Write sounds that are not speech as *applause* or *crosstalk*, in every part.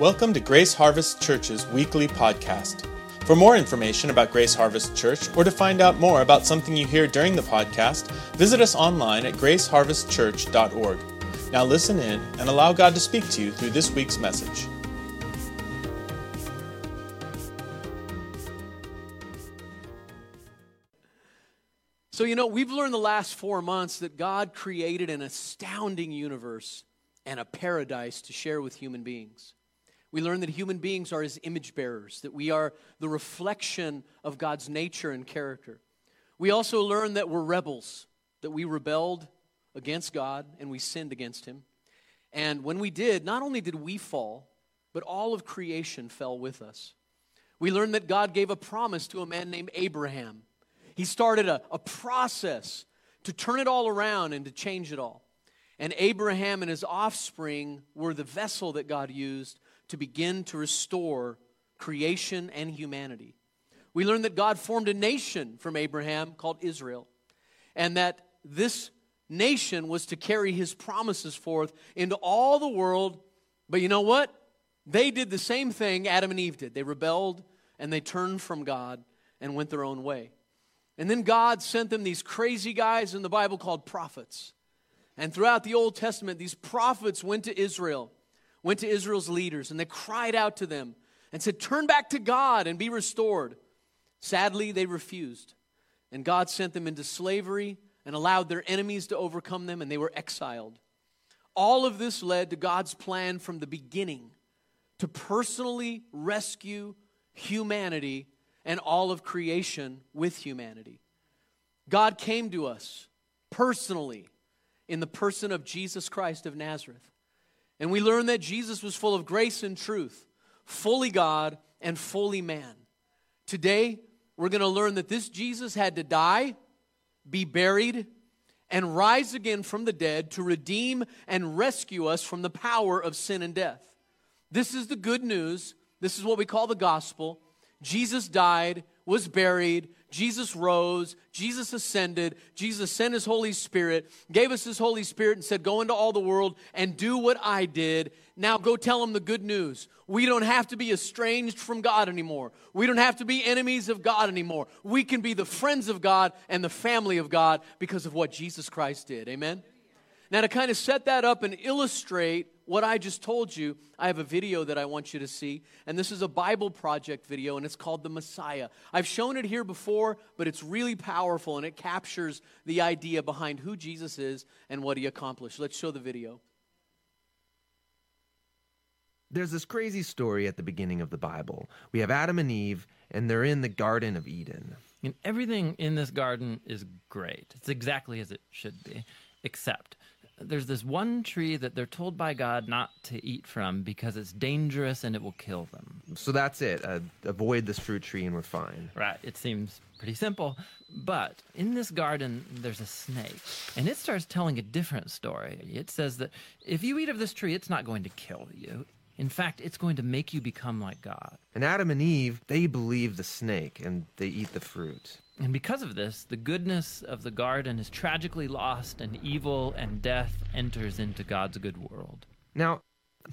Welcome to Grace Harvest Church's weekly podcast. For more information about Grace Harvest Church or to find out more about something you hear during the podcast, visit us online at graceharvestchurch.org. Now listen in and allow God to speak to you through this week's message. So, you know, we've learned the last four months that God created an astounding universe and a paradise to share with human beings. We learn that human beings are his image bearers, that we are the reflection of God's nature and character. We also learn that we're rebels, that we rebelled against God and we sinned against him. And when we did, not only did we fall, but all of creation fell with us. We learn that God gave a promise to a man named Abraham he started a, a process to turn it all around and to change it all. And Abraham and his offspring were the vessel that God used to begin to restore creation and humanity. We learn that God formed a nation from Abraham called Israel, and that this nation was to carry his promises forth into all the world. But you know what? They did the same thing Adam and Eve did. They rebelled and they turned from God and went their own way. And then God sent them these crazy guys in the Bible called prophets. And throughout the Old Testament, these prophets went to Israel, went to Israel's leaders, and they cried out to them and said, Turn back to God and be restored. Sadly, they refused. And God sent them into slavery and allowed their enemies to overcome them, and they were exiled. All of this led to God's plan from the beginning to personally rescue humanity and all of creation with humanity. God came to us personally in the person of Jesus Christ of Nazareth. And we learn that Jesus was full of grace and truth, fully God and fully man. Today, we're going to learn that this Jesus had to die, be buried, and rise again from the dead to redeem and rescue us from the power of sin and death. This is the good news. This is what we call the gospel. Jesus died, was buried, Jesus rose, Jesus ascended, Jesus sent his Holy Spirit, gave us his Holy Spirit, and said, Go into all the world and do what I did. Now go tell them the good news. We don't have to be estranged from God anymore. We don't have to be enemies of God anymore. We can be the friends of God and the family of God because of what Jesus Christ did. Amen? Now, to kind of set that up and illustrate what I just told you, I have a video that I want you to see. And this is a Bible Project video, and it's called The Messiah. I've shown it here before, but it's really powerful, and it captures the idea behind who Jesus is and what he accomplished. Let's show the video. There's this crazy story at the beginning of the Bible. We have Adam and Eve, and they're in the Garden of Eden. And everything in this garden is great. It's exactly as it should be, except there's this one tree that they're told by God not to eat from because it's dangerous and it will kill them. So that's it. Uh, avoid this fruit tree and we're fine. Right. It seems pretty simple. But in this garden, there's a snake, and it starts telling a different story. It says that if you eat of this tree, it's not going to kill you. In fact, it's going to make you become like God. And Adam and Eve, they believe the snake and they eat the fruit. And because of this, the goodness of the garden is tragically lost, and evil and death enters into God's good world. Now,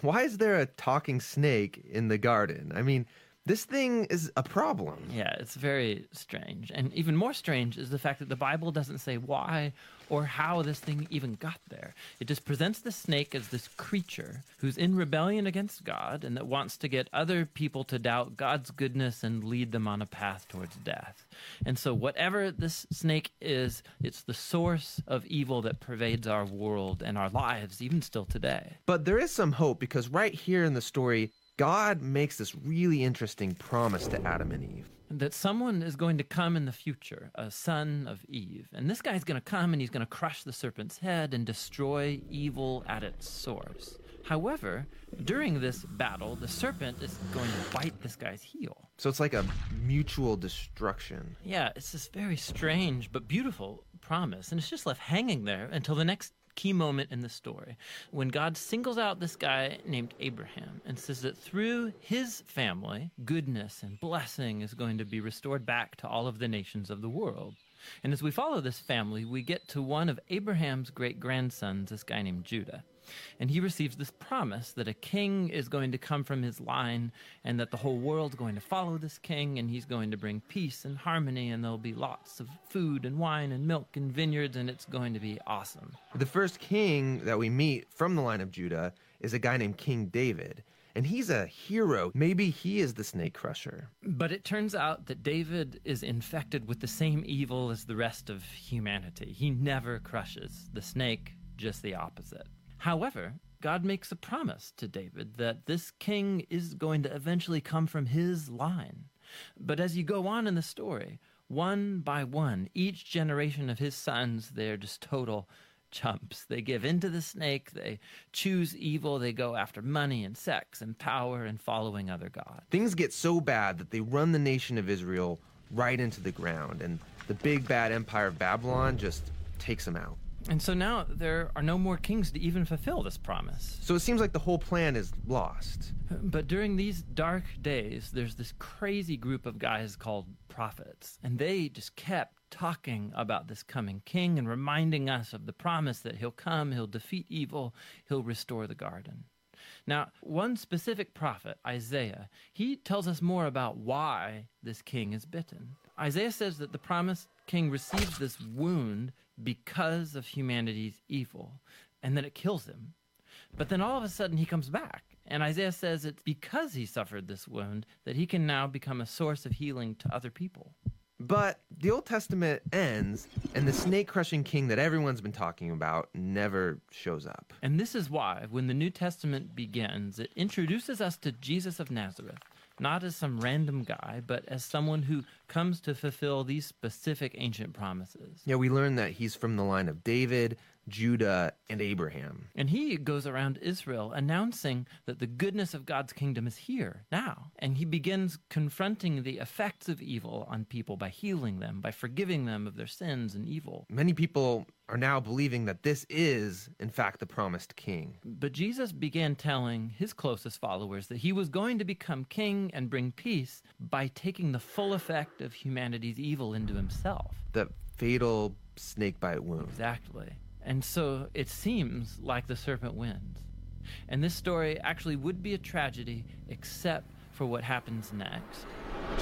why is there a talking snake in the garden? I mean, this thing is a problem. Yeah, it's very strange. And even more strange is the fact that the Bible doesn't say why or how this thing even got there. It just presents the snake as this creature who's in rebellion against God and that wants to get other people to doubt God's goodness and lead them on a path towards death. And so, whatever this snake is, it's the source of evil that pervades our world and our lives, even still today. But there is some hope because right here in the story, God makes this really interesting promise to Adam and Eve. That someone is going to come in the future, a son of Eve. And this guy's going to come and he's going to crush the serpent's head and destroy evil at its source. However, during this battle, the serpent is going to bite this guy's heel. So it's like a mutual destruction. Yeah, it's this very strange but beautiful promise. And it's just left hanging there until the next key moment in the story when God singles out this guy named Abraham and says that through his family, goodness and blessing is going to be restored back to all of the nations of the world. And as we follow this family, we get to one of Abraham's great grandsons, this guy named Judah. And he receives this promise that a king is going to come from his line and that the whole world's going to follow this king and he's going to bring peace and harmony and there'll be lots of food and wine and milk and vineyards and it's going to be awesome. The first king that we meet from the line of Judah is a guy named King David. And he's a hero. Maybe he is the snake crusher. But it turns out that David is infected with the same evil as the rest of humanity. He never crushes the snake, just the opposite. However, God makes a promise to David that this king is going to eventually come from his line. But as you go on in the story, one by one, each generation of his sons, they're just total chumps. They give in to the snake, they choose evil, they go after money and sex and power and following other gods. Things get so bad that they run the nation of Israel right into the ground, and the big bad empire of Babylon just takes them out. And so now there are no more kings to even fulfill this promise. So it seems like the whole plan is lost. But during these dark days, there's this crazy group of guys called prophets, and they just kept talking about this coming king and reminding us of the promise that he'll come, he'll defeat evil, he'll restore the garden. Now, one specific prophet, Isaiah, he tells us more about why this king is bitten. Isaiah says that the promised king receives this wound because of humanity's evil and that it kills him. But then all of a sudden he comes back. And Isaiah says it's because he suffered this wound that he can now become a source of healing to other people. But the Old Testament ends, and the snake crushing king that everyone's been talking about never shows up. And this is why, when the New Testament begins, it introduces us to Jesus of Nazareth, not as some random guy, but as someone who comes to fulfill these specific ancient promises. Yeah, we learn that he's from the line of David, Judah, and Abraham. And he goes around Israel announcing that the goodness of God's kingdom is here now. And he begins confronting the effects of evil on people by healing them, by forgiving them of their sins and evil. Many people are now believing that this is, in fact, the promised king. But Jesus began telling his closest followers that he was going to become king and bring peace by taking the full effect of humanity's evil into himself. The fatal snakebite wound. Exactly. And so it seems like the serpent wins. And this story actually would be a tragedy except for what happens next.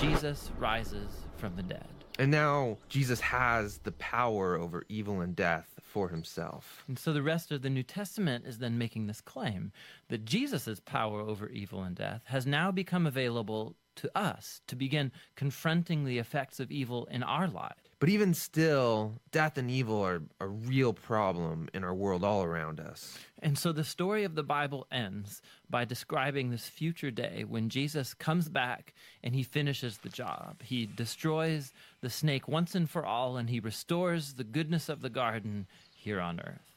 Jesus rises from the dead. And now Jesus has the power over evil and death for himself. And so the rest of the New Testament is then making this claim that Jesus' power over evil and death has now become available to us to begin confronting the effects of evil in our lives. But even still, death and evil are a real problem in our world all around us. And so the story of the Bible ends by describing this future day when Jesus comes back and he finishes the job. He destroys the snake once and for all, and he restores the goodness of the garden here on earth.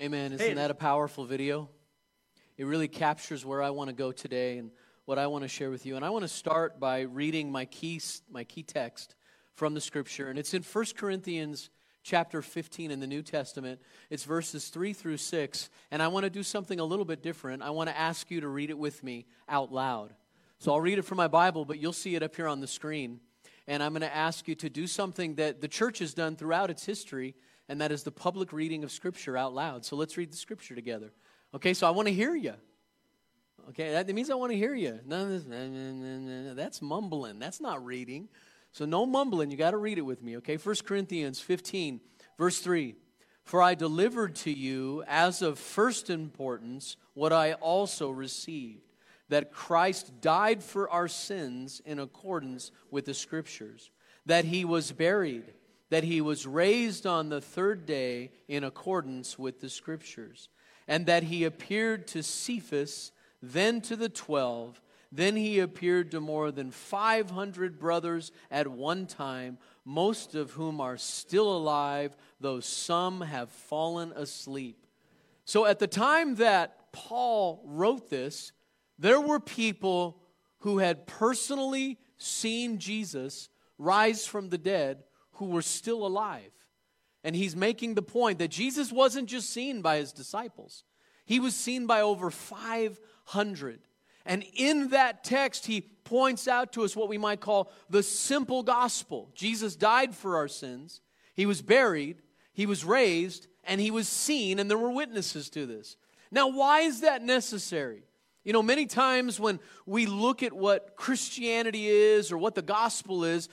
Amen. Isn't that a powerful video? It really captures where I want to go today and what I want to share with you. And I want to start by reading my key, my key text from the scripture. And it's in 1 Corinthians chapter 15 in the New Testament. It's verses 3 through 6. And I want to do something a little bit different. I want to ask you to read it with me out loud. So I'll read it from my Bible, but you'll see it up here on the screen. And I'm going to ask you to do something that the church has done throughout its history, and that is the public reading of Scripture out loud. So let's read the Scripture together. Okay, so I want to hear you. Okay, that means I want to hear you. That's mumbling. That's not reading. So no mumbling. You got to read it with me. Okay, 1 Corinthians 15, verse 3. For I delivered to you as of first importance what I also received that Christ died for our sins in accordance with the Scriptures, that he was buried, that he was raised on the third day in accordance with the Scriptures and that he appeared to Cephas, then to the twelve. Then he appeared to more than 500 brothers at one time, most of whom are still alive, though some have fallen asleep. So at the time that Paul wrote this, there were people who had personally seen Jesus rise from the dead who were still alive. And he's making the point that Jesus wasn't just seen by his disciples, he was seen by over 500. And in that text, he points out to us what we might call the simple gospel. Jesus died for our sins, he was buried, he was raised, and he was seen, and there were witnesses to this. Now, why is that necessary? You know, many times when we look at what Christianity is or what the gospel is,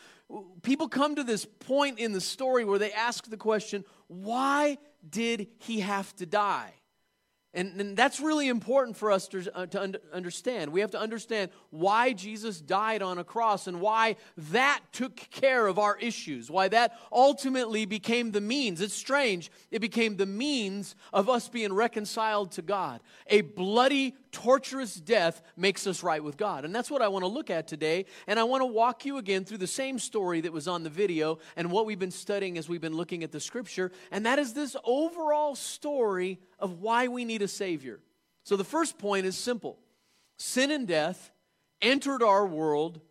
people come to this point in the story where they ask the question, why did he have to die? And, and that's really important for us to, uh, to un- understand. We have to understand why Jesus died on a cross and why that took care of our issues, why that ultimately became the means. It's strange. It became the means of us being reconciled to God. A bloody, torturous death makes us right with God. And that's what I want to look at today. And I want to walk you again through the same story that was on the video and what we've been studying as we've been looking at the scripture. And that is this overall story of why we need a Savior. So the first point is simple sin and death entered our world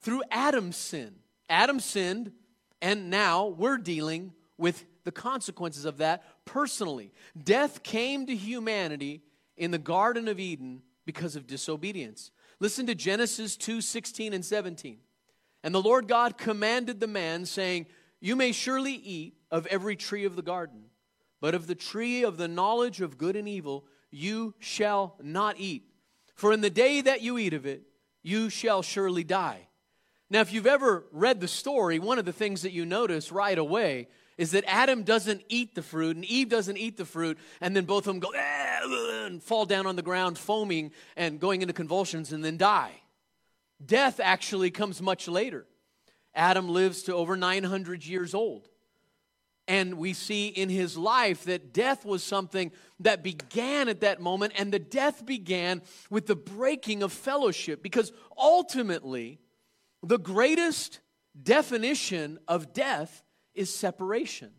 through Adam's sin. Adam sinned, and now we're dealing with the consequences of that personally. Death came to humanity in the Garden of Eden because of disobedience. Listen to Genesis 2 16 and 17. And the Lord God commanded the man, saying, You may surely eat of every tree of the garden, but of the tree of the knowledge of good and evil you shall not eat. For in the day that you eat of it, you shall surely die. Now, if you've ever read the story, one of the things that you notice right away is that Adam doesn't eat the fruit and Eve doesn't eat the fruit, and then both of them go ah, and fall down on the ground, foaming and going into convulsions, and then die. Death actually comes much later. Adam lives to over 900 years old. And we see in his life that death was something that began at that moment, and the death began with the breaking of fellowship because ultimately, the greatest definition of death is separation.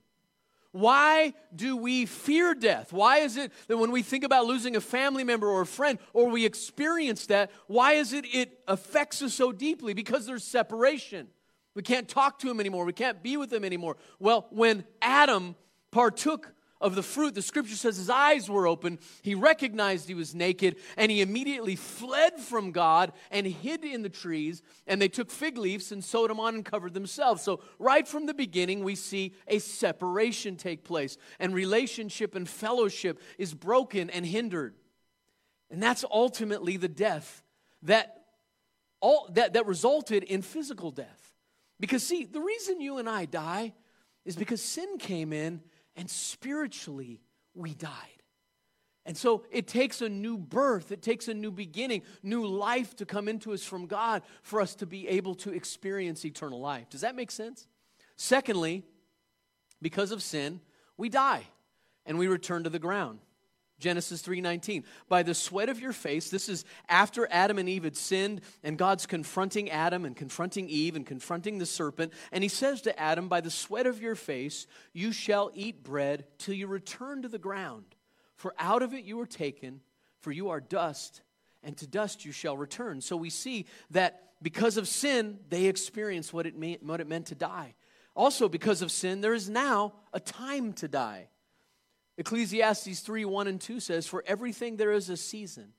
Why do we fear death? Why is it that when we think about losing a family member or a friend or we experience that, why is it it affects us so deeply? Because there's separation. We can't talk to him anymore. We can't be with him anymore. Well, when Adam partook of the fruit, the scripture says his eyes were open. He recognized he was naked, and he immediately fled from God and hid in the trees. And they took fig leaves and sewed them on and covered themselves. So, right from the beginning, we see a separation take place, and relationship and fellowship is broken and hindered. And that's ultimately the death that, all, that, that resulted in physical death. Because, see, the reason you and I die is because sin came in and spiritually we died. And so it takes a new birth, it takes a new beginning, new life to come into us from God for us to be able to experience eternal life. Does that make sense? Secondly, because of sin, we die and we return to the ground. Genesis 3:19. By the sweat of your face, this is after Adam and Eve had sinned and God's confronting Adam and confronting Eve and confronting the serpent, and he says to Adam, by the sweat of your face you shall eat bread till you return to the ground, for out of it you were taken, for you are dust, and to dust you shall return. So we see that because of sin, they experienced what it, what it meant to die. Also, because of sin, there is now a time to die. Ecclesiastes 3 1 and 2 says, For everything there is a season,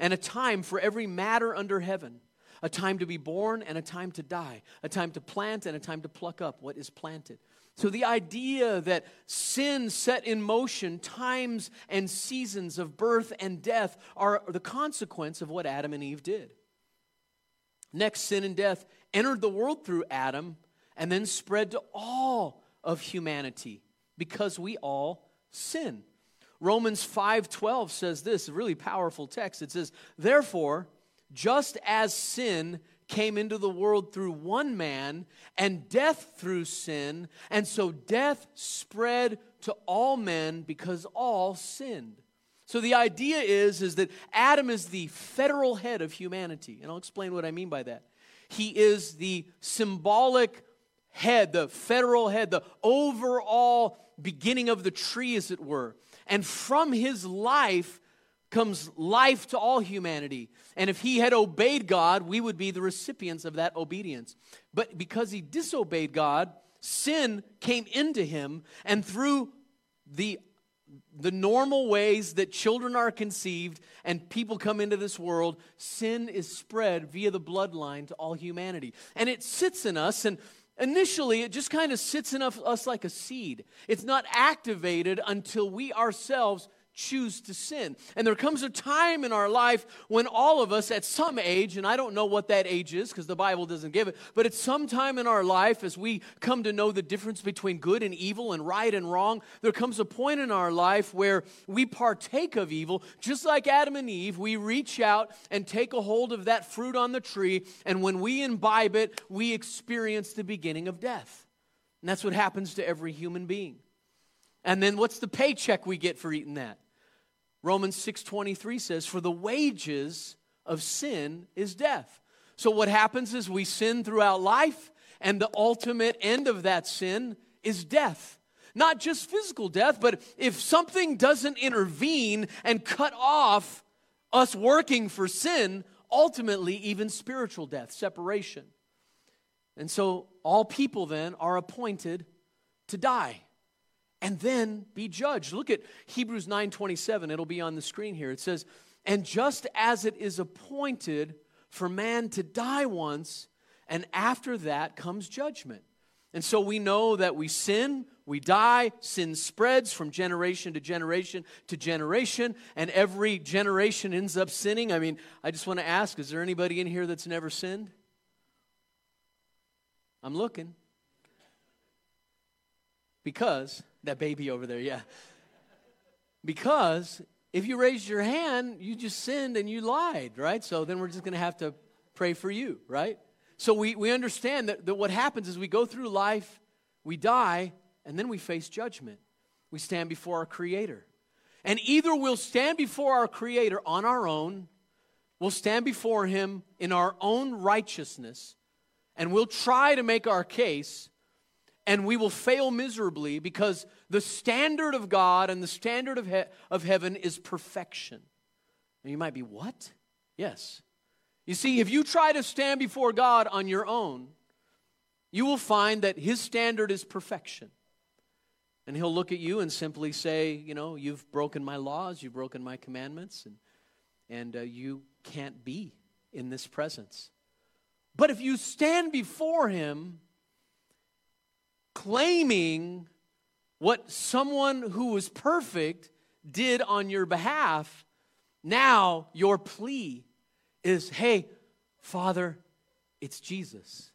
and a time for every matter under heaven, a time to be born and a time to die, a time to plant and a time to pluck up what is planted. So the idea that sin set in motion times and seasons of birth and death are the consequence of what Adam and Eve did. Next, sin and death entered the world through Adam and then spread to all of humanity because we all sin. Romans 5:12 says this, a really powerful text. It says, "Therefore, just as sin came into the world through one man and death through sin, and so death spread to all men because all sinned." So the idea is is that Adam is the federal head of humanity, and I'll explain what I mean by that. He is the symbolic head, the federal head, the overall beginning of the tree, as it were. And from his life comes life to all humanity. And if he had obeyed God, we would be the recipients of that obedience. But because he disobeyed God, sin came into him, and through the the normal ways that children are conceived and people come into this world, sin is spread via the bloodline to all humanity. And it sits in us, and initially it just kind of sits in us like a seed. It's not activated until we ourselves choose to sin. And there comes a time in our life when all of us, at some age, and I don't know what that age is because the Bible doesn't give it, but at some time in our life, as we come to know the difference between good and evil and right and wrong, there comes a point in our life where we partake of evil, just like Adam and Eve. We reach out and take a hold of that fruit on the tree, and when we imbibe it, we experience the beginning of death. And that's what happens to every human being. And then what's the paycheck we get for eating that? Romans 6:23 says for the wages of sin is death. So what happens is we sin throughout life and the ultimate end of that sin is death. Not just physical death, but if something doesn't intervene and cut off us working for sin, ultimately even spiritual death, separation. And so all people then are appointed to die and then be judged. Look at Hebrews 9:27. It'll be on the screen here. It says, "And just as it is appointed for man to die once, and after that comes judgment." And so we know that we sin, we die, sin spreads from generation to generation to generation, and every generation ends up sinning. I mean, I just want to ask is there anybody in here that's never sinned? I'm looking. Because that baby over there, yeah. Because if you raised your hand, you just sinned and you lied, right? So then we're just going to have to pray for you, right? So we, we understand that, that what happens is we go through life, we die, and then we face judgment. We stand before our Creator. And either we'll stand before our Creator on our own, we'll stand before Him in our own righteousness, and we'll try to make our case, and we will fail miserably because the standard of God and the standard of, he- of heaven is perfection. And you might be, what? Yes. You see, if you try to stand before God on your own, you will find that His standard is perfection. And He'll look at you and simply say, you know, you've broken my laws, you've broken my commandments, and, and uh, you can't be in this presence. But if you stand before Him claiming what someone who was perfect did on your behalf, now your plea is hey, Father, it's Jesus.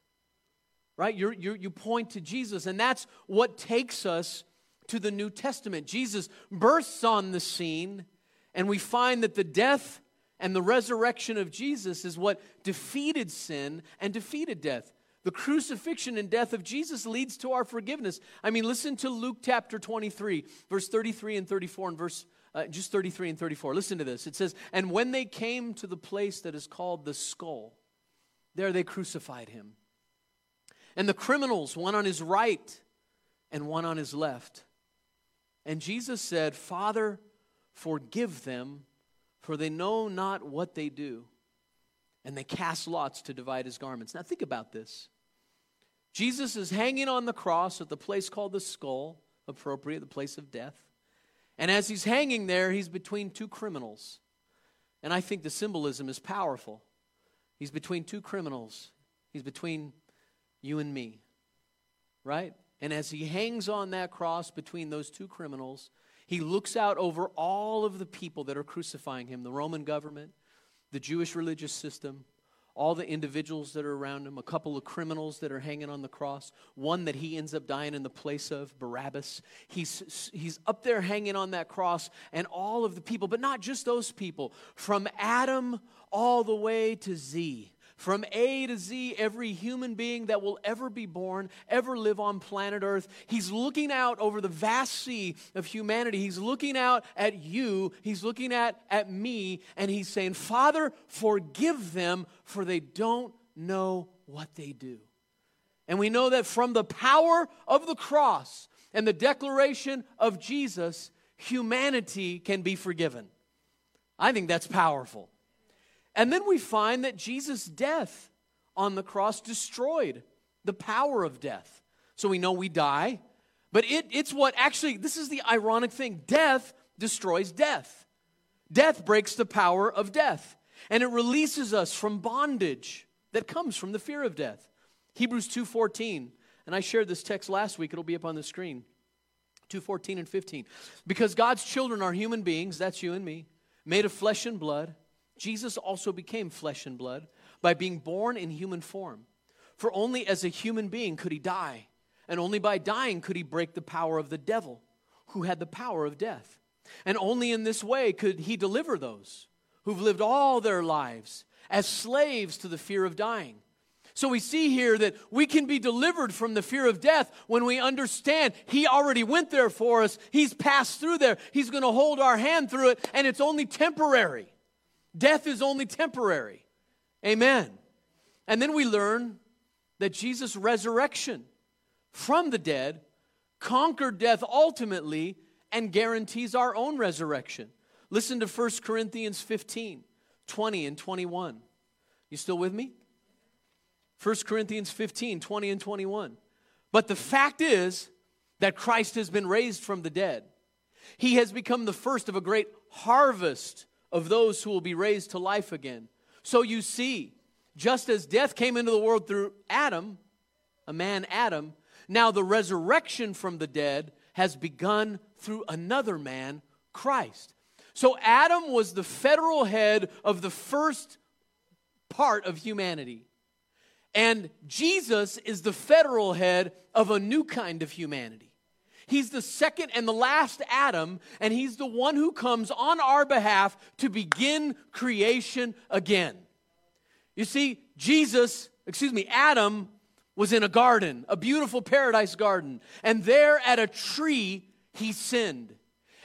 Right? you you you point to Jesus, and that's what takes us to the New Testament. Jesus bursts on the scene, and we find that the death and the resurrection of Jesus is what defeated sin and defeated death. The crucifixion and death of Jesus leads to our forgiveness. I mean, listen to Luke chapter 23, verse 33 and 34, and verse uh, just 33 and 34. Listen to this. It says, And when they came to the place that is called the skull, there they crucified him. And the criminals, one on his right and one on his left. And Jesus said, Father, forgive them, for they know not what they do and they cast lots to divide his garments. Now, think about this. Jesus is hanging on the cross at the place called the skull, appropriate, the place of death. And as he's hanging there, he's between two criminals. And I think the symbolism is powerful. He's between two criminals, he's between you and me, right? And as he hangs on that cross between those two criminals, he looks out over all of the people that are crucifying him the Roman government, the Jewish religious system, all the individuals that are around him, a couple of criminals that are hanging on the cross, one that he ends up dying in the place of, Barabbas. He's, he's up there hanging on that cross, and all of the people, but not just those people, from Adam all the way to Z from A to Z, every human being that will ever be born, ever live on planet Earth. He's looking out over the vast sea of humanity. He's looking out at you. He's looking at, at me, and he's saying, Father, forgive them, for they don't know what they do. And we know that from the power of the cross and the declaration of Jesus, humanity can be forgiven. I think that's powerful. And then we find that Jesus' death on the cross destroyed the power of death. So we know we die, but it, it's what actually, this is the ironic thing death destroys death. Death breaks the power of death, and it releases us from bondage that comes from the fear of death. Hebrews 2:14 And I shared this text last week, it'll be up on the screen. 2:14 and 15. Because God's children are human beings, that's you and me, made of flesh and blood. Jesus also became flesh and blood by being born in human form. For only as a human being could he die, and only by dying could he break the power of the devil, who had the power of death. And only in this way could he deliver those who've lived all their lives as slaves to the fear of dying. So we see here that we can be delivered from the fear of death when we understand He already went there for us. He's passed through there. He's going to hold our hand through it, and it's only temporary. Death is only temporary. Amen. And then we learn that Jesus' resurrection from the dead conquered death ultimately and guarantees our own resurrection. Listen to 1 Corinthians 15 20 and 21. You still with me? 1 Corinthians 15 20 and 21. But the fact is that Christ has been raised from the dead. He has become the first of a great harvest of those who will be raised to life again. So you see, just as death came into the world through Adam, a man Adam, now the resurrection from the dead has begun through another man, Christ. So Adam was the federal head of the first part of humanity. And Jesus is the federal head of a new kind of humanity. He's the second and the last Adam, and he's the one who comes on our behalf to begin creation again. You see, Jesus, excuse me, Adam was in a garden, a beautiful paradise garden, and there at a tree, he sinned.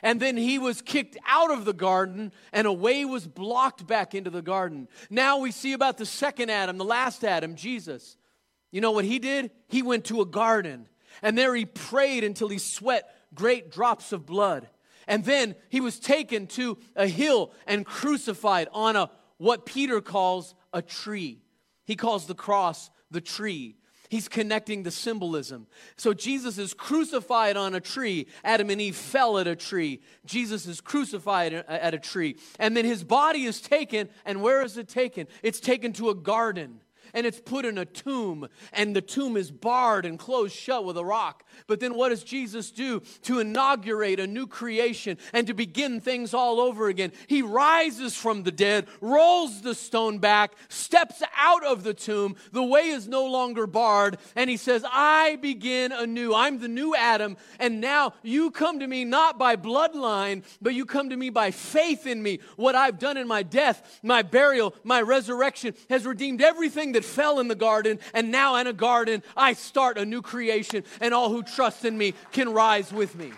And then he was kicked out of the garden, and a way was blocked back into the garden. Now we see about the second Adam, the last Adam, Jesus. You know what he did? He went to a garden, and there he prayed until he sweat great drops of blood. And then he was taken to a hill and crucified on a what Peter calls a tree. He calls the cross the tree. He's connecting the symbolism. So Jesus is crucified on a tree. Adam and Eve fell at a tree. Jesus is crucified at a tree. And then his body is taken, and where is it taken? It's taken to a garden and it's put in a tomb, and the tomb is barred and closed shut with a rock. But then what does Jesus do to inaugurate a new creation and to begin things all over again? He rises from the dead, rolls the stone back, steps out of the tomb. The way is no longer barred, and he says, I begin anew. I'm the new Adam, and now you come to me not by bloodline, but you come to me by faith in me. What I've done in my death, my burial, my resurrection has redeemed everything that fell in the garden, and now in a garden, I start a new creation, and all who trust in me can rise with me.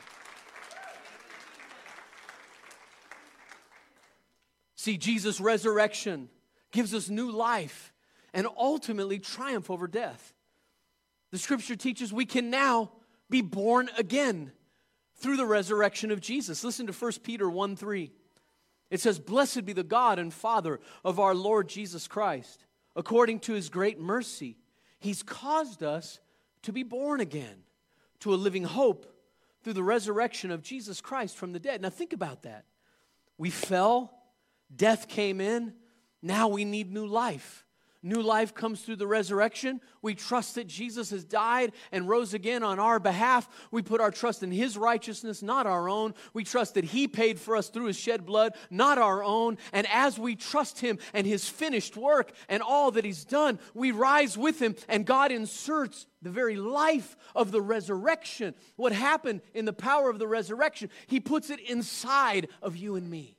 See, Jesus' resurrection gives us new life and ultimately triumph over death. The scripture teaches we can now be born again through the resurrection of Jesus. Listen to 1 Peter 1 3. It says, Blessed be the God and Father of our Lord Jesus Christ according to his great mercy, he's caused us to be born again to a living hope through the resurrection of Jesus Christ from the dead. Now, think about that. We fell, death came in, now we need new life. New life comes through the resurrection. We trust that Jesus has died and rose again on our behalf. We put our trust in His righteousness, not our own. We trust that He paid for us through His shed blood, not our own. And as we trust Him and His finished work and all that He's done, we rise with Him, and God inserts the very life of the resurrection. What happened in the power of the resurrection, He puts it inside of you and me.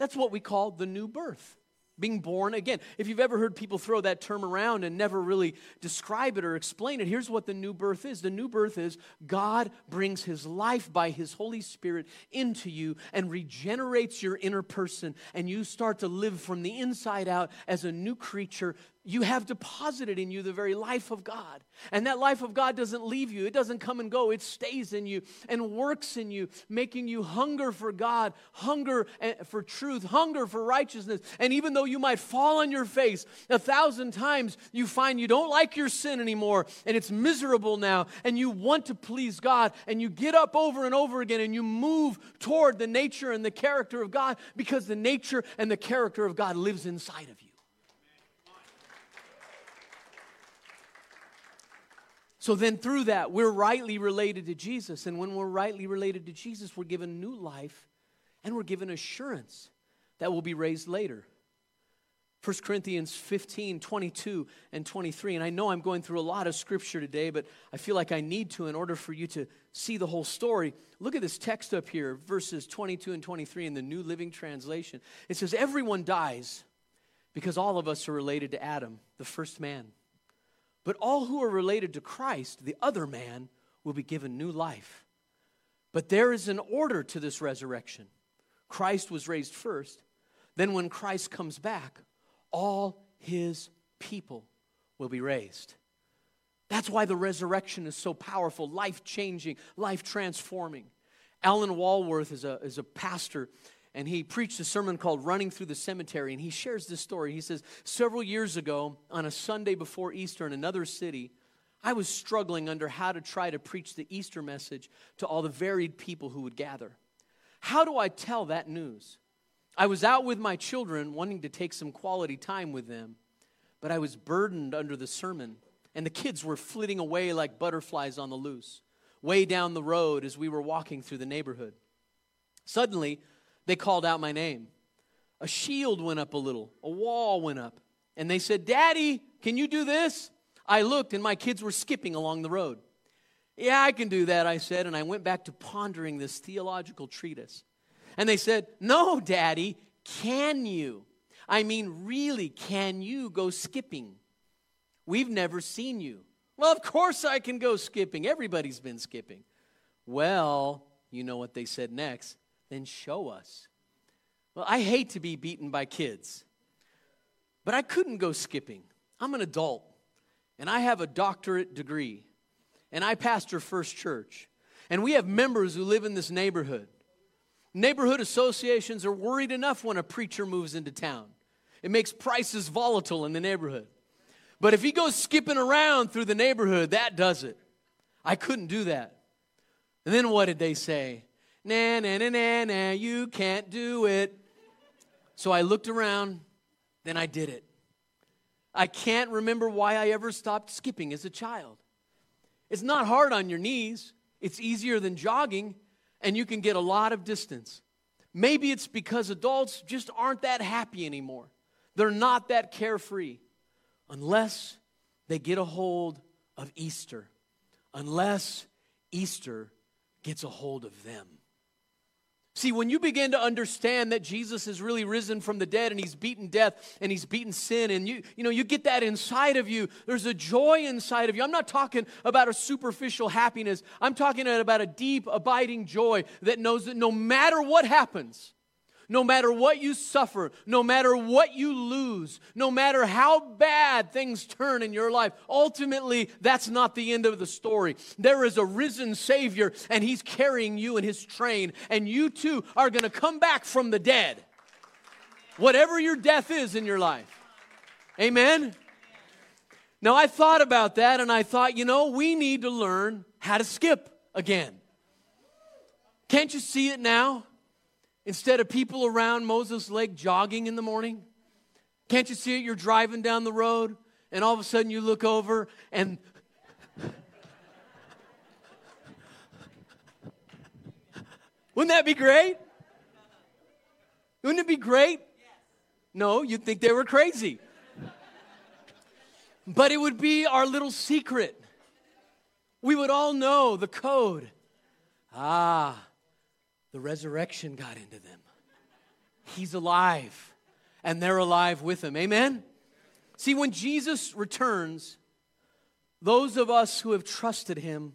That's what we call the new birth being born again. If you've ever heard people throw that term around and never really describe it or explain it, here's what the new birth is. The new birth is God brings his life by his Holy Spirit into you and regenerates your inner person, and you start to live from the inside out as a new creature you have deposited in you the very life of God. And that life of God doesn't leave you, it doesn't come and go. It stays in you and works in you, making you hunger for God, hunger eh, for truth, hunger for righteousness. And even though you might fall on your face a thousand times, you find you don't like your sin anymore and it's miserable now, and you want to please God, and you get up over and over again and you move toward the nature and the character of God because the nature and the character of God lives inside of you. So then, through that, we're rightly related to Jesus. And when we're rightly related to Jesus, we're given new life and we're given assurance that we'll be raised later. 1 Corinthians 15, 22 and 23. And I know I'm going through a lot of scripture today, but I feel like I need to in order for you to see the whole story. Look at this text up here, verses 22 and 23 in the New Living Translation. It says, Everyone dies because all of us are related to Adam, the first man. But all who are related to Christ, the other man, will be given new life. But there is an order to this resurrection. Christ was raised first. Then, when Christ comes back, all his people will be raised. That's why the resurrection is so powerful, life changing, life transforming. Alan Walworth is a, is a pastor, and he preached a sermon called Running Through the Cemetery, and he shares this story. He says, Several years ago, on a Sunday before Easter in another city, I was struggling under how to try to preach the Easter message to all the varied people who would gather. How do I tell that news? I was out with my children wanting to take some quality time with them, but I was burdened under the sermon, and the kids were flitting away like butterflies on the loose, way down the road as we were walking through the neighborhood. Suddenly, they called out my name. A shield went up a little, a wall went up, and they said, Daddy, can you do this? I looked, and my kids were skipping along the road. Yeah, I can do that, I said, and I went back to pondering this theological treatise. And they said, No, Daddy, can you? I mean, really, can you go skipping? We've never seen you. Well, of course I can go skipping. Everybody's been skipping. Well, you know what they said next. Then show us. Well, I hate to be beaten by kids, but I couldn't go skipping. I'm an adult, and I have a doctorate degree, and I pastor First Church, and we have members who live in this neighborhood. Neighborhood associations are worried enough when a preacher moves into town. It makes prices volatile in the neighborhood. But if he goes skipping around through the neighborhood, that does it. I couldn't do that. And then what did they say? Nah, na na na na, you can't do it. So I looked around, then I did it. I can't remember why I ever stopped skipping as a child. It's not hard on your knees, it's easier than jogging and you can get a lot of distance. Maybe it's because adults just aren't that happy anymore. They're not that carefree unless they get a hold of Easter, unless Easter gets a hold of them. See, when you begin to understand that Jesus has really risen from the dead and he's beaten death and he's beaten sin and you you know you get that inside of you, there's a joy inside of you. I'm not talking about a superficial happiness. I'm talking about a deep abiding joy that knows that no matter what happens, no matter what you suffer, no matter what you lose, no matter how bad things turn in your life, ultimately, that's not the end of the story. There is a risen Savior, and He's carrying you in His train, and you too are going to come back from the dead. Whatever your death is in your life. Amen? Now, I thought about that, and I thought, you know, we need to learn how to skip again. Can't you see it now? Instead of people around Moses Lake jogging in the morning, can't you see it? You're driving down the road, and all of a sudden you look over, and *laughs* wouldn't that be great? Wouldn't it be great? No, you'd think they were crazy. But it would be our little secret. We would all know the code. Ah, the resurrection got into them. He's alive, and they're alive with him. Amen? See, when Jesus returns, those of us who have trusted him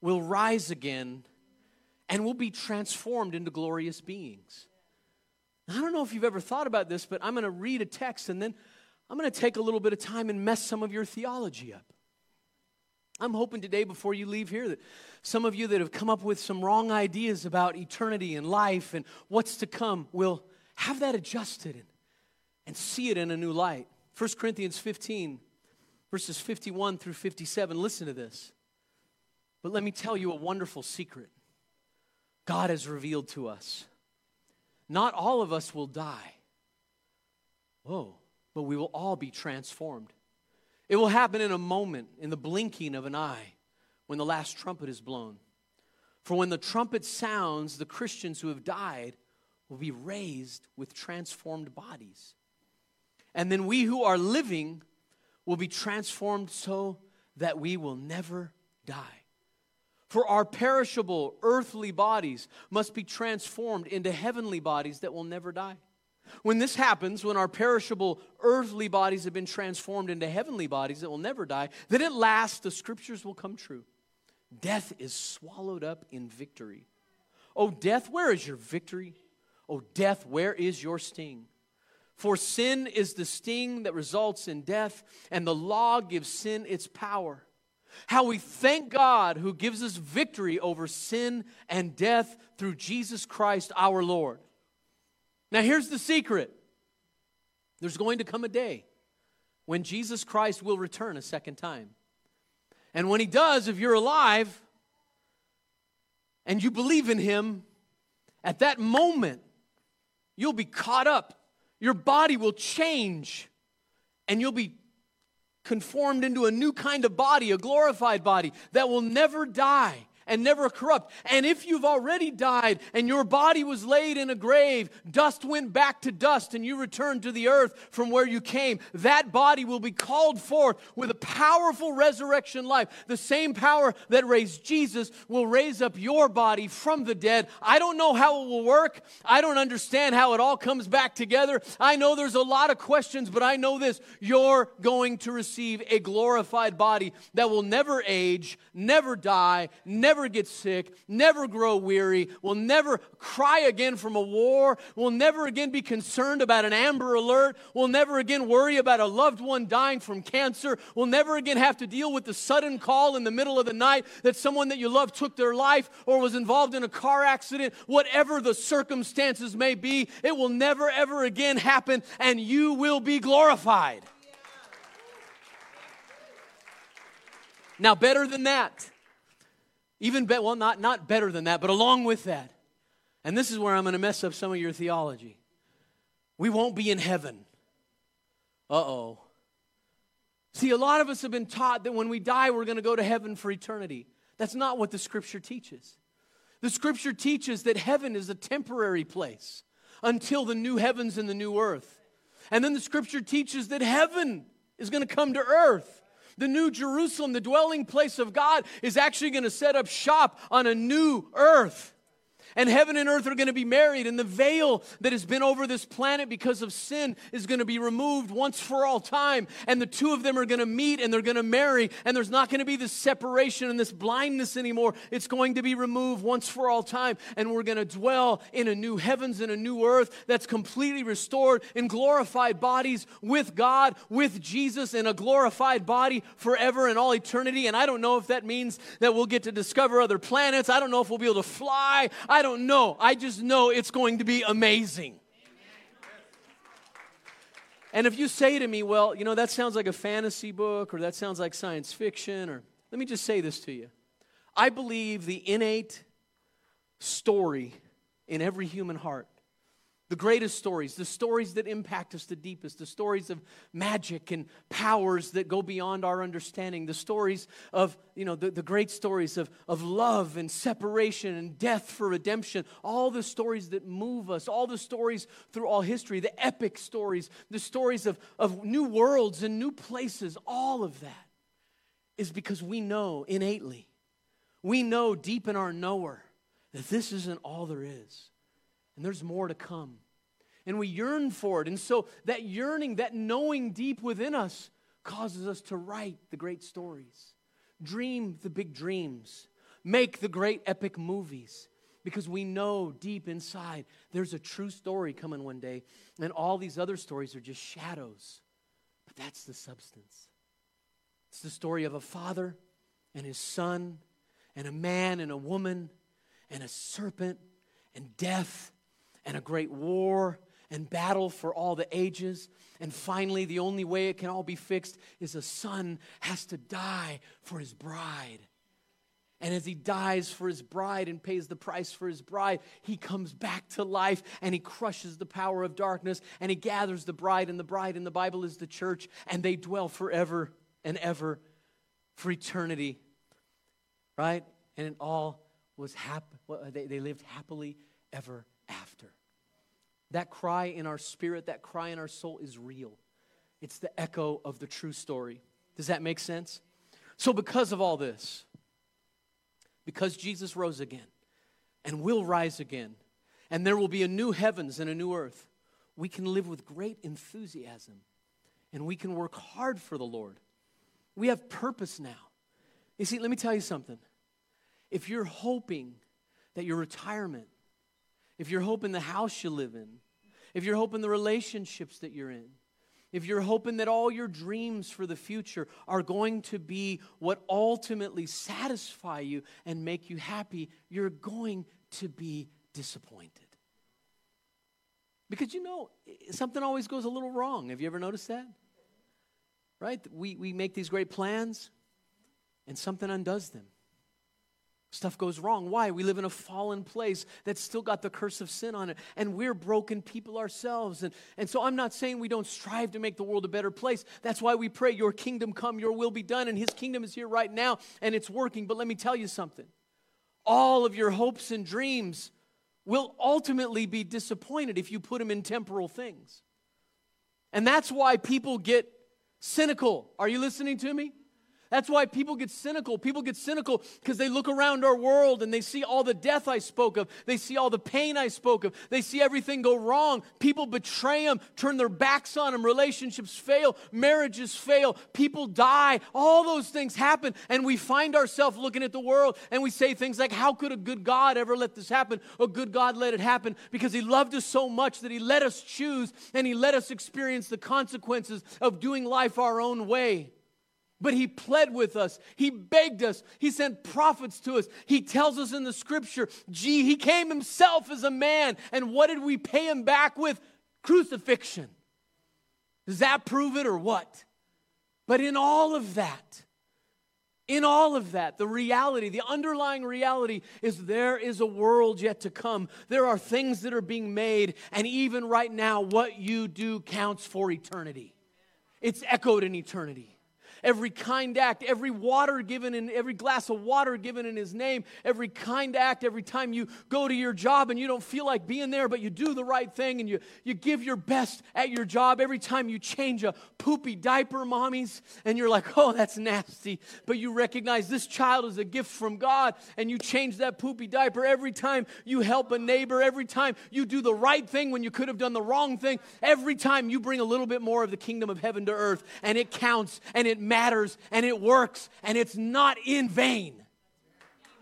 will rise again and will be transformed into glorious beings. I don't know if you've ever thought about this, but I'm going to read a text and then I'm going to take a little bit of time and mess some of your theology up. I'm hoping today, before you leave here, that some of you that have come up with some wrong ideas about eternity and life and what's to come will have that adjusted and, and see it in a new light. 1 Corinthians 15, verses 51 through 57. Listen to this. But let me tell you a wonderful secret God has revealed to us. Not all of us will die. Whoa, but we will all be transformed It will happen in a moment, in the blinking of an eye, when the last trumpet is blown. For when the trumpet sounds, the Christians who have died will be raised with transformed bodies. And then we who are living will be transformed so that we will never die. For our perishable earthly bodies must be transformed into heavenly bodies that will never die. When this happens, when our perishable earthly bodies have been transformed into heavenly bodies that will never die, then at last the scriptures will come true. Death is swallowed up in victory. Oh, death, where is your victory? Oh, death, where is your sting? For sin is the sting that results in death, and the law gives sin its power. How we thank God who gives us victory over sin and death through Jesus Christ our Lord. Now, here's the secret there's going to come a day when Jesus Christ will return a second time. And when he does, if you're alive and you believe in him, at that moment, you'll be caught up. Your body will change and you'll be conformed into a new kind of body, a glorified body that will never die and never corrupt. And if you've already died and your body was laid in a grave, dust went back to dust and you returned to the earth from where you came, that body will be called forth with a powerful resurrection life. The same power that raised Jesus will raise up your body from the dead. I don't know how it will work. I don't understand how it all comes back together. I know there's a lot of questions, but I know this you're going to receive a glorified body that will never age, never die, never never get sick, never grow weary, will never cry again from a war, will never again be concerned about an Amber Alert, will never again worry about a loved one dying from cancer, will never again have to deal with the sudden call in the middle of the night that someone that you love took their life or was involved in a car accident, whatever the circumstances may be, it will never ever again happen and you will be glorified. Now, better than that, even be, well, not, not better than that, but along with that. And this is where I'm going to mess up some of your theology. We won't be in heaven. Uh oh. See, a lot of us have been taught that when we die, we're going to go to heaven for eternity. That's not what the scripture teaches. The scripture teaches that heaven is a temporary place until the new heavens and the new earth. And then the scripture teaches that heaven is going to come to earth the new Jerusalem, the dwelling place of God, is actually going to set up shop on a new earth and heaven and earth are going to be married, and the veil that has been over this planet because of sin is going to be removed once for all time, and the two of them are going to meet and they're going to marry, and there's not going to be this separation and this blindness anymore. It's going to be removed once for all time, and we're going to dwell in a new heavens and a new earth that's completely restored in glorified bodies with God, with Jesus, in a glorified body forever and all eternity. And I don't know if that means that we'll get to discover other planets. I don't know if we'll be able to fly. I don't know. I just know it's going to be amazing. And if you say to me, well, you know, that sounds like a fantasy book or that sounds like science fiction, or let me just say this to you. I believe the innate story in every human heart the greatest stories, the stories that impact us the deepest, the stories of magic and powers that go beyond our understanding, the stories of, you know, the, the great stories of, of love and separation and death for redemption, all the stories that move us, all the stories through all history, the epic stories, the stories of, of new worlds and new places, all of that is because we know innately, we know deep in our knower that this isn't all there is and there's more to come. And we yearn for it. And so that yearning, that knowing deep within us, causes us to write the great stories, dream the big dreams, make the great epic movies. Because we know deep inside there's a true story coming one day, and all these other stories are just shadows. But that's the substance. It's the story of a father and his son, and a man and a woman, and a serpent, and death, and a great war and battle for all the ages. And finally, the only way it can all be fixed is a son has to die for his bride. And as he dies for his bride and pays the price for his bride, he comes back to life and he crushes the power of darkness and he gathers the bride. And the bride in the Bible is the church, and they dwell forever and ever for eternity. Right? And it all was happy. They, lived happily ever. That cry in our spirit, that cry in our soul is real. It's the echo of the true story. Does that make sense? So, because of all this, because Jesus rose again and will rise again, and there will be a new heavens and a new earth, we can live with great enthusiasm and we can work hard for the Lord. We have purpose now. You see, let me tell you something. If you're hoping that your retirement, if you're hoping the house you live in, if you're hoping the relationships that you're in, if you're hoping that all your dreams for the future are going to be what ultimately satisfy you and make you happy, you're going to be disappointed. Because you know, something always goes a little wrong. Have you ever noticed that? Right? We, we make these great plans and something undoes them. Stuff goes wrong. Why? We live in a fallen place that's still got the curse of sin on it. And we're broken people ourselves. And, and so I'm not saying we don't strive to make the world a better place. That's why we pray, Your kingdom come, Your will be done. And His kingdom is here right now, and it's working. But let me tell you something all of your hopes and dreams will ultimately be disappointed if you put them in temporal things. And that's why people get cynical. Are you listening to me? That's why people get cynical. People get cynical because they look around our world and they see all the death I spoke of. They see all the pain I spoke of. They see everything go wrong. People betray them, turn their backs on them. Relationships fail. Marriages fail. People die. All those things happen. And we find ourselves looking at the world and we say things like, How could a good God ever let this happen? A good God let it happen because He loved us so much that He let us choose and He let us experience the consequences of doing life our own way. But he pled with us. He begged us. He sent prophets to us. He tells us in the scripture, gee, he came himself as a man. And what did we pay him back with? Crucifixion. Does that prove it or what? But in all of that, in all of that, the reality, the underlying reality is there is a world yet to come. There are things that are being made, and even right now, what you do counts for eternity. It's echoed in eternity every kind act, every water given in every glass of water given in his name, every kind act, every time you go to your job and you don't feel like being there, but you do the right thing and you, you give your best at your job, every time you change a poopy diaper, mommies, and you're like, oh, that's nasty, but you recognize this child is a gift from God and you change that poopy diaper every time you help a neighbor, every time you do the right thing when you could have done the wrong thing, every time you bring a little bit more of the kingdom of heaven to earth, and it counts and it matters and it works and it's not in vain.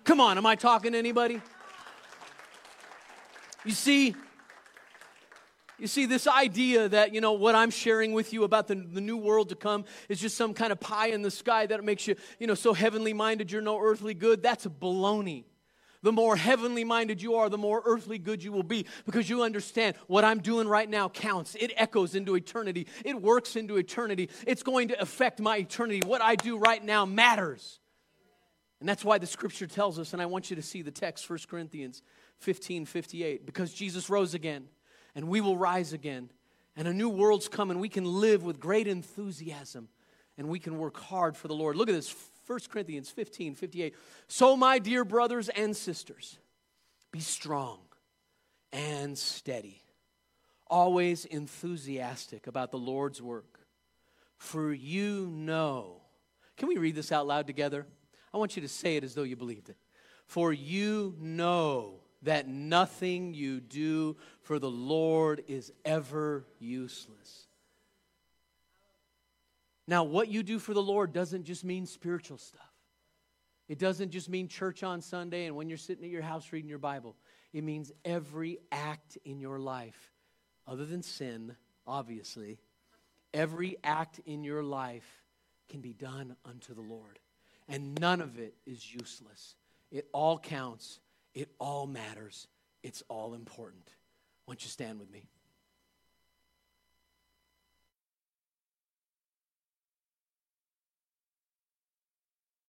Come on, am I talking to anybody? You see, you see, this idea that, you know, what I'm sharing with you about the, the new world to come is just some kind of pie in the sky that makes you, you know, so heavenly minded you're no earthly good, that's baloney. The more heavenly minded you are, the more earthly good you will be because you understand what I'm doing right now counts. It echoes into eternity, it works into eternity. It's going to affect my eternity. What I do right now matters. And that's why the scripture tells us, and I want you to see the text, 1 Corinthians 15 58, because Jesus rose again, and we will rise again, and a new world's coming. We can live with great enthusiasm, and we can work hard for the Lord. Look at this 1 Corinthians 15 58. So, my dear brothers and sisters, be strong and steady, always enthusiastic about the Lord's work. For you know. Can we read this out loud together? I want you to say it as though you believed it. For you know that nothing you do for the Lord is ever useless now, what you do for the Lord doesn't just mean spiritual stuff. It doesn't just mean church on Sunday and when you're sitting at your house reading your Bible. It means every act in your life, other than sin, obviously, every act in your life can be done unto the Lord. And none of it is useless. It all counts, it all matters, it's all important. Why don't you stand with me?